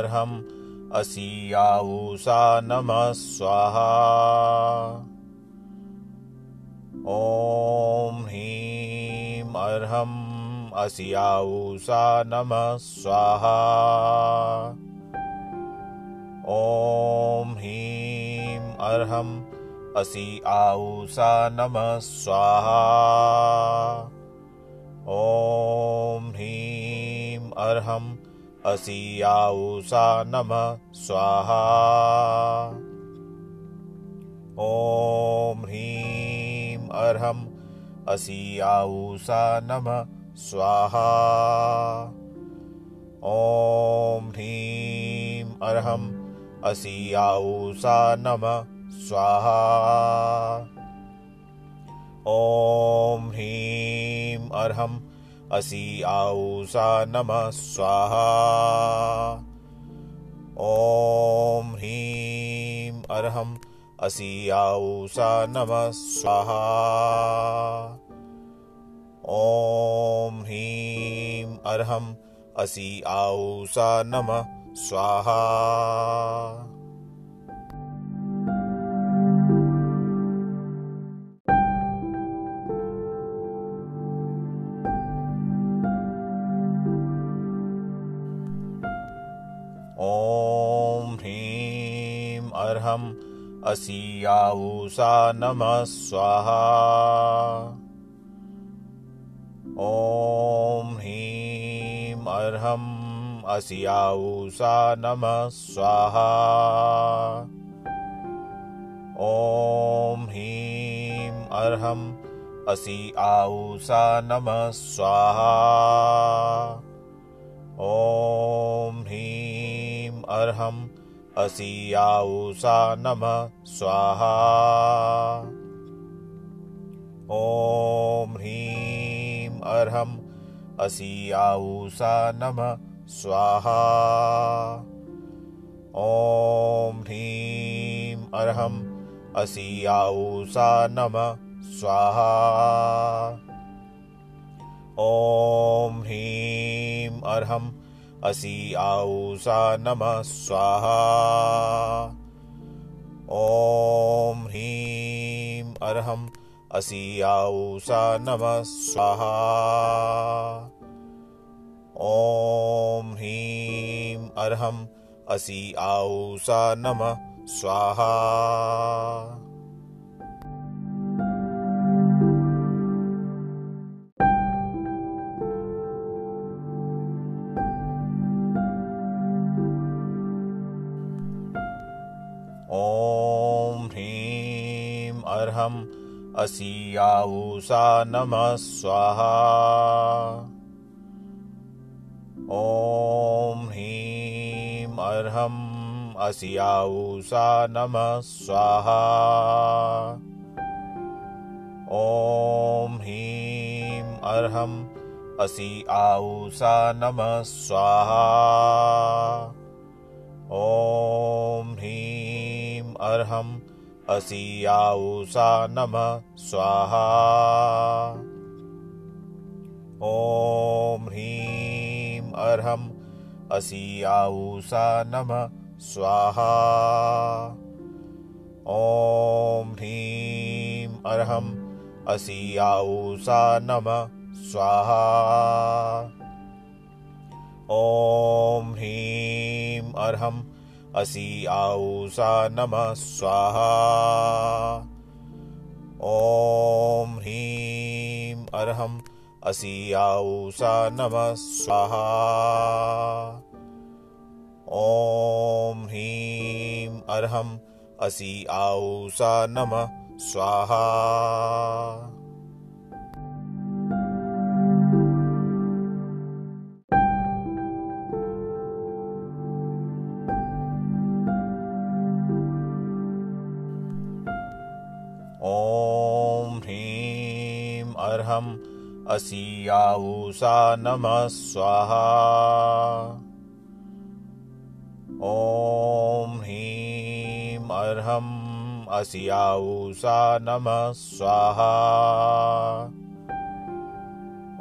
अर्हम् असियाऊषा नमः स्वाहा। ॐ ह्रीं अर्हम् असियाऊषा नमः स्वाहा। ॐ ह्रीं अर्हम् असि आऊषा नमः स्वाहा। असि आऊषा नमः स्वाहा। ॐ ह्रीं अर्हम् असि आऊषा नमः स्वाहा। ॐ ह्रीं अर्हम् असि आऊषा नमः स्वाहा। ॐ ह्रीं अर्हम् असि आऊषा नमः स्वाहा। ॐ ह्रीं अर्हम् असि आऊषा नमः स्वाहा। ॐ ह्रीं अर्हम् असि आऊषा नमः स्वाहा ह्रीं अर्हम् असि आऊषा नमः स्वाहा। ॐ ह्रीं अर्हम् असि आऊषा नमः स्वाहा। ॐ ह्रीं अर्हम् असि आऊषा नमः स्वाहा। ॐ ह्रीं अर्हम् असि आऊषा नमः स्वाहा। ॐ ह्रीं अर्हम् असि आऊषा नमः स्वाहा। ॐ ह्रीं अर्हम् आऊषा नमः स्वाहा। ॐ ह्रीं अर्हम् असि आऊषा नमः स्वाहा। ॐ ह्रीं अर्हम् असि आऊषा नमः स्वाहा। ॐ ह्रीं अर्हम् असि आऊषा नमः स्वाहा। असि आऊषा नमः स्वाहा। ॐ ह्रीं अर्हम् असि आऊषा नमः स्वाहा। ॐ ह्रीं अर्हम् असि आऊषा नमः स्वाहा। ॐ ह्रीं अर्हम् असि आऊषा नमः स्वाहा। ॐ ह्रीं अर्हम् असि आऊषा नमः स्वाहा। ॐ ह्रीं अर्हम् असि आऊषा नमः स्वाहा। ॐ ह्रीं अर्हम् असि आऊषा नमः स्वाहा। ॐ ह्रीं अर्हम् असि आऊषा नमः स्वाहा। ॐ ह्रीं अर्हम् असि आऊषा नमः स्वाहा। ह्रीं अर्हम् असि आऊषा नमः स्वाहा। ॐ ह्रीं अर्हम् असि आऊषा नमः स्वाहा।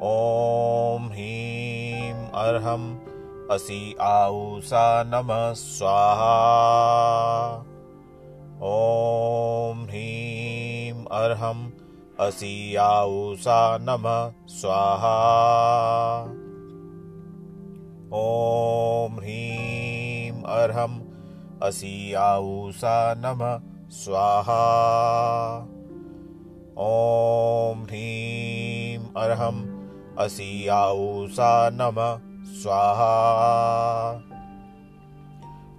ॐ ह्रीं अर्हम् असि आऊसा नमः स्वाहा। ॐ ह्रीं अर्हम् असि आऊसा नमः, स्वाहा। ॐ ह्रीं अर्हम् असि आऊसा नमः, स्वाहा। ॐ असि आऊसा नमः, स्वाहा।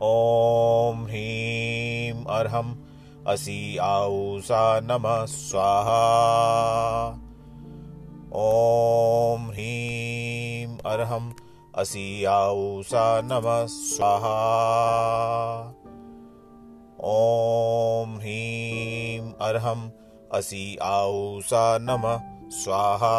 ॐ ह्रीं अर्हम् असि आऊसा नमः स्वाहा। ॐ ह्रीं अर्हम् असि आऊसा नमः स्वाहा। ॐ ह्रीं अर्हम् असि आऊसा नमः स्वाहा।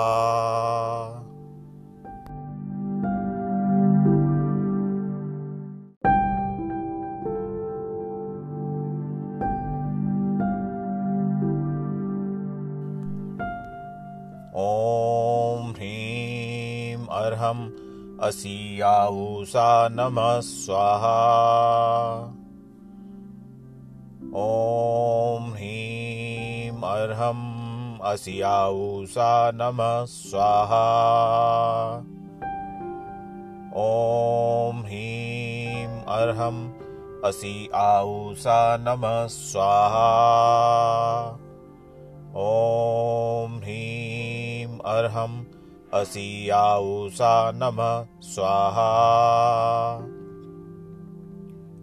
ह्रीं अर्हम् असि आऊसा नमः स्वाहा। ॐ ह्रीं अर्हम् असि आऊसा नमः स्वाहा। ॐ ह्रीं अर्हम् असि आऊसा नमः स्वाहा। ॐ ह्रीं अर्हम् असि आऊसा नमः, स्वाहा।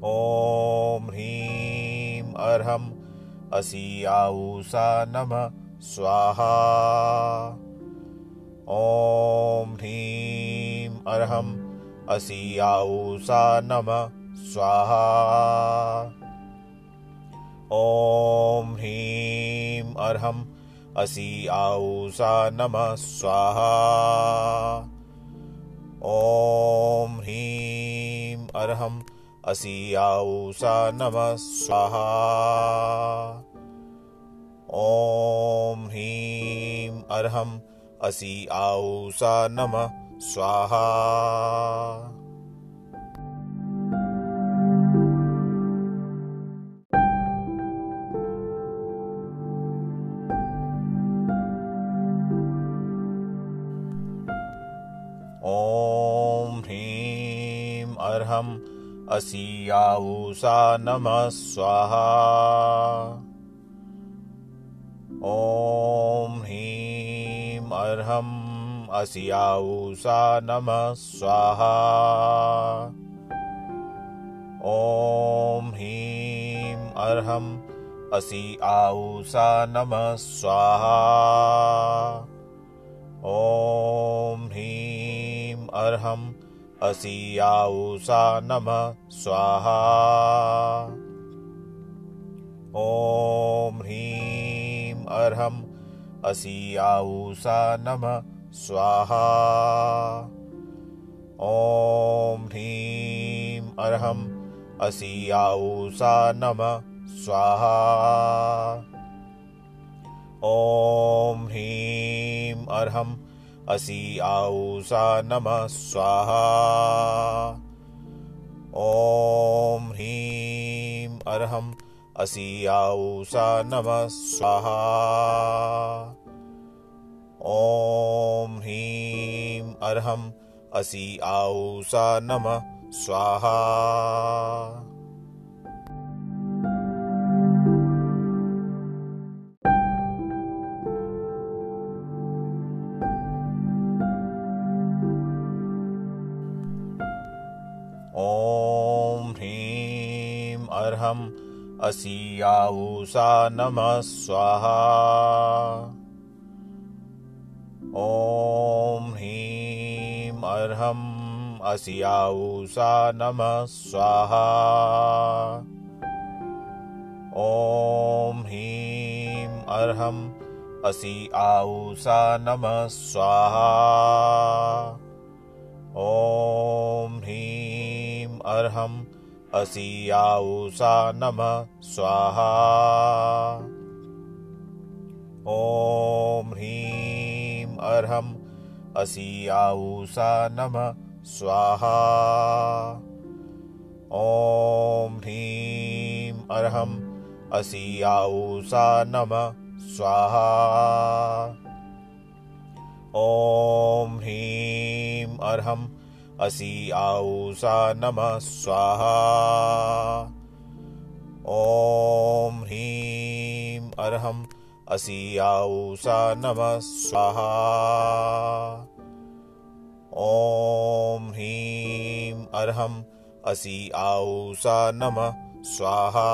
ॐ ह्रीं अर्हम् असि आऊसा नमः, स्वाहा। ॐ ह्रीं अर्हम् असि आऊसा नमः, स्वाहा। ॐ ह्रीं अर्हम् असि आऊसा नमः स्वाहा। ॐ ह्रीं अर्हम् असि आऊसा नमः स्वाहा। ॐ ह्रीं अर्हम् असि आऊसा नमः स्वाहा आऊसा नमः स्वाहा ॐ ह्रीं अर्हम् असि आऊसा नमः स्वाहा ॐ ह्रीं अर्हम् असि आऊसा नमः स्वाहा ॐ ह्रीं अर्हम् असि आऊसा नमः स्वाहा। ॐ ह्रीं अर्हम् असि आऊसा नमः स्वाहा। ॐ ह्रीं अर्हम् असि आऊसा नमः स्वाहा। ॐ ह्रीं अर्हम् असि आऊसा नमः स्वाहा। ॐ ह्रीं अर्हम् असि आऊसा नमः स्वाहा। ॐ ह्रीं अर्हम् असि आऊसा नमः स्वाहा। अर्हम् असि आऊसा नमः स्वाहा। ॐ ह्रीं अर्हम् असि आऊसा नमः स्वाहा। ॐ ह्रीं अर्हम् असि आऊसा नमः स्वाहा। ॐ ह्रीं अर्हम् असि आऊसा नमः स्वाहा। ॐ ह्रीं अर्हम् आऊसा नमः स्वाहा। ॐ ह्रीं अर्हम् आऊसा नमः स्वाहा। ॐ ह्रीं अर्हम् असि आऊसा नमः स्वाहा। ॐ ह्रीं अर्हम् असि आऊसा नमः स्वाहा। ॐ ह्रीं अर्हम् असि आऊसा नमः स्वाहा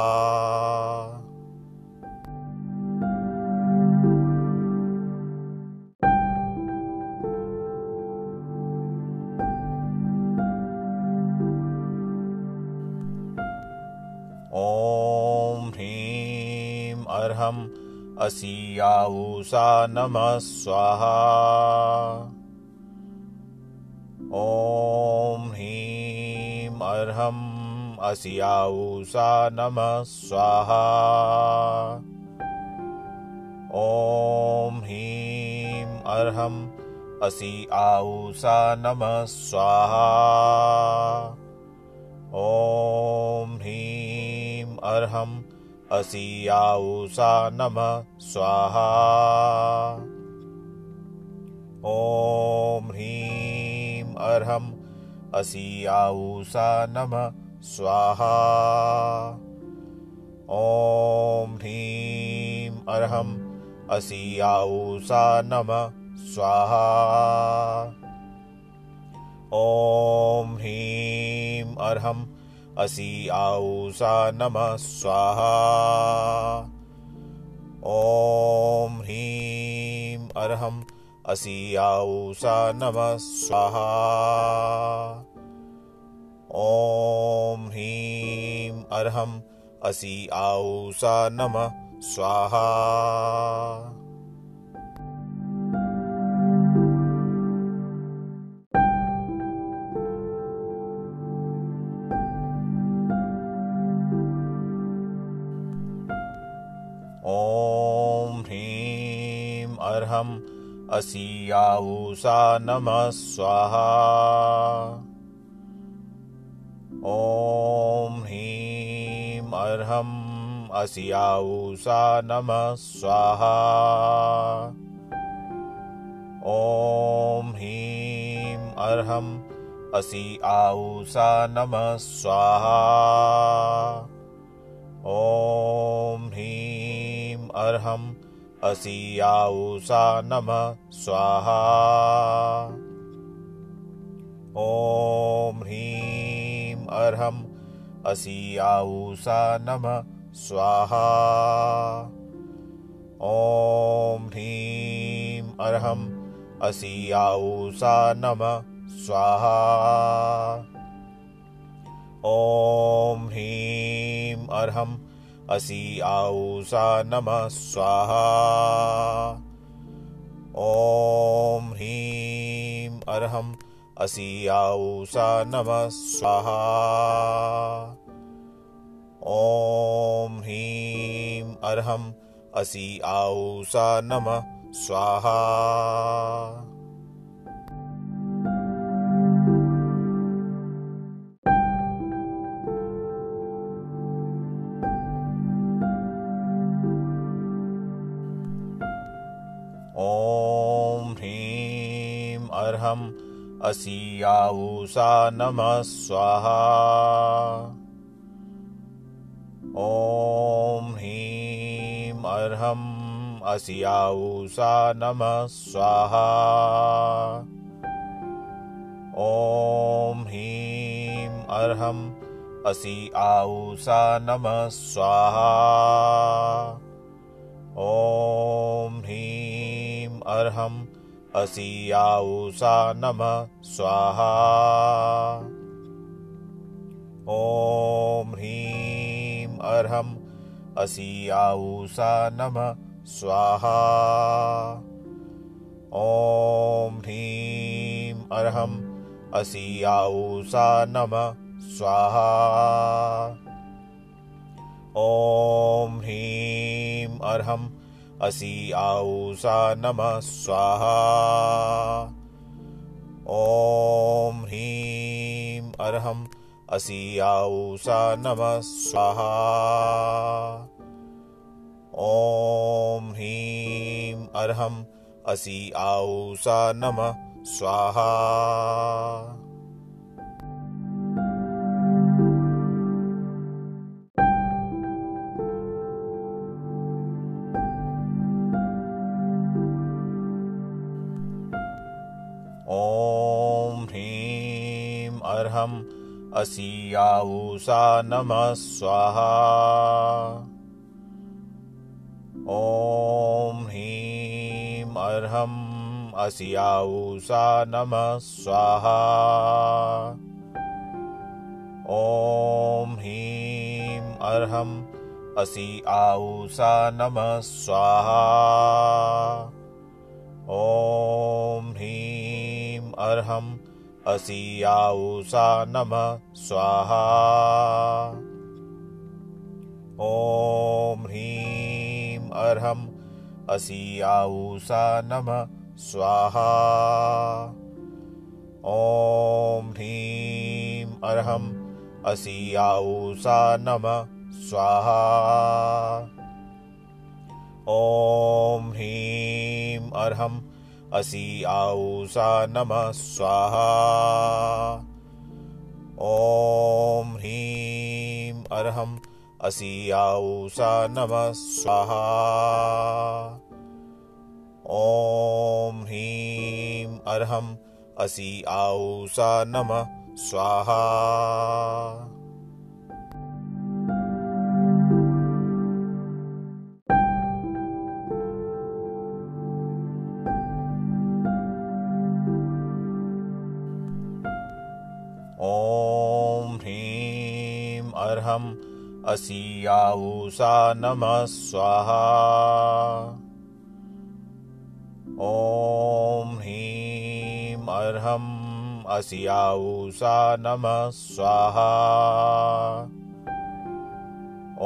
असि आऊसा नमः स्वाहा ॐ ह्रीं अर्हम् असि आऊसा नमः स्वाहा ॐ ह्रीं अर्हम् असि आऊसा नमः स्वाहा ॐ ह्रीं अर्हम् असि आऊसा नमः स्वाहा। ॐ ह्रीं अर्हम् असि आऊसा नमः स्वाहा। ॐ ह्रीं अर्हम् असि आऊसा नमः स्वाहा। ॐ ह्रीं अर्हम् असि आऊसा नमः स्वाहा। ॐ ह्रीं अर्हम् असि आऊसा नमः स्वाहा। ॐ ह्रीं अर्हम् असि आऊसा नमः स्वाहा आऊसा नमः स्वाहा। ॐ ह्रीं अर्हम् असि नमः स्वाहा। ॐ ह्रीं अर्हम् असि आऊसा नमः स्वाहा। ॐ ह्रीं अर्हम् असि आऊसा नमः स्वाहा। ॐ ह्रीं अर्हम् असि आऊसा नमः स्वाहा। ॐ ह्रीं अर्हम् असि आऊसा नमः स्वाहा। ॐ ह्रीं अर्हम् असि आऊसा नमः स्वाहा। ॐ ह्रीं अर्हम् असि आऊसा नमः स्वाहा। ॐ ह्रीं अर्हम् असि आऊसा नमः स्वाहा अर्हम् असि आऊसा नमः स्वाहा। ॐ ह्रीं अर्हम् असि आऊसा नमः स्वाहा। ॐ ह्रीं अर्हम् असि आऊसा नमः स्वाहा। ॐ ह्रीं अर्हम् असि आऊसा नमः स्वाहा। ॐ ह्रीं अर्हम् असि आऊसा नमः स्वाहा। ॐ ह्रीं अर्हम् असि आऊसा नमः स्वाहा। ॐ ह्रीं अर्हम् असि आऊसा नमः स्वाहा। ॐ ह्रीं अर्हम् असि औषा नमः स्वाहा। ॐ ह्रीं अर्हम् असि औषा नमः स्वाहा। असि आऊषा नमः स्वाहा। ॐ ह्रीं अर्हम् असि आऊषा नमः स्वाहा। ॐ ह्रीं अर्हम् असि आऊषा नमः स्वाहा। ॐ ह्रीं अर्हम् असि आऊषा नमः स्वाहा। ॐ ह्रीं अर्हम् असि आऊषा नमः स्वाहा। ॐ ह्रीं अर्हम् असि आऊषा नमः स्वाहा। ॐ ह्रीं अर्हम् असि आऊषा नमः स्वाहा। ॐ ह्रीं अर्हम् असि आऊषा नमः स्वाहा। ॐ ह्रीं अर्हम् असि आऊषा नमः स्वाहा आऊषा नमः स्वाहा ॐ ह्रीं अर्हम् असि आऊषा नमः स्वाहा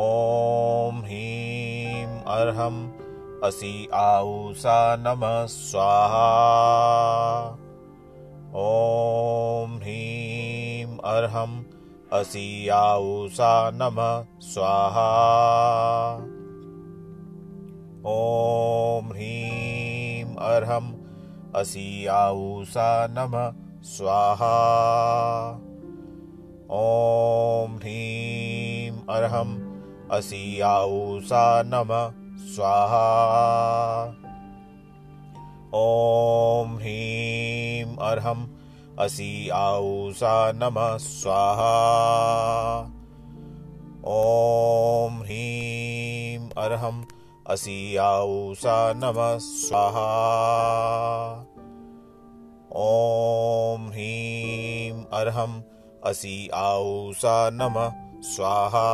ॐ ह्रीं अर्हम् असि आऊषा नमः स्वाहा ॐ ह्रीं अर्हम् असि आऊषा नमः स्वाहा। ॐ ह्रीं अर्हम् असि आऊषा नमः स्वाहा। ॐ ह्रीं अर्हम् असि आऊषा नमः स्वाहा। ॐ ह्रीं अर्हम् असि आऊषा नमः स्वाहा। ॐ ह्रीं अर्हम् असि आऊषा नमः स्वाहा। ॐ ह्रीं अर्हम् असि आऊषा नमः स्वाहा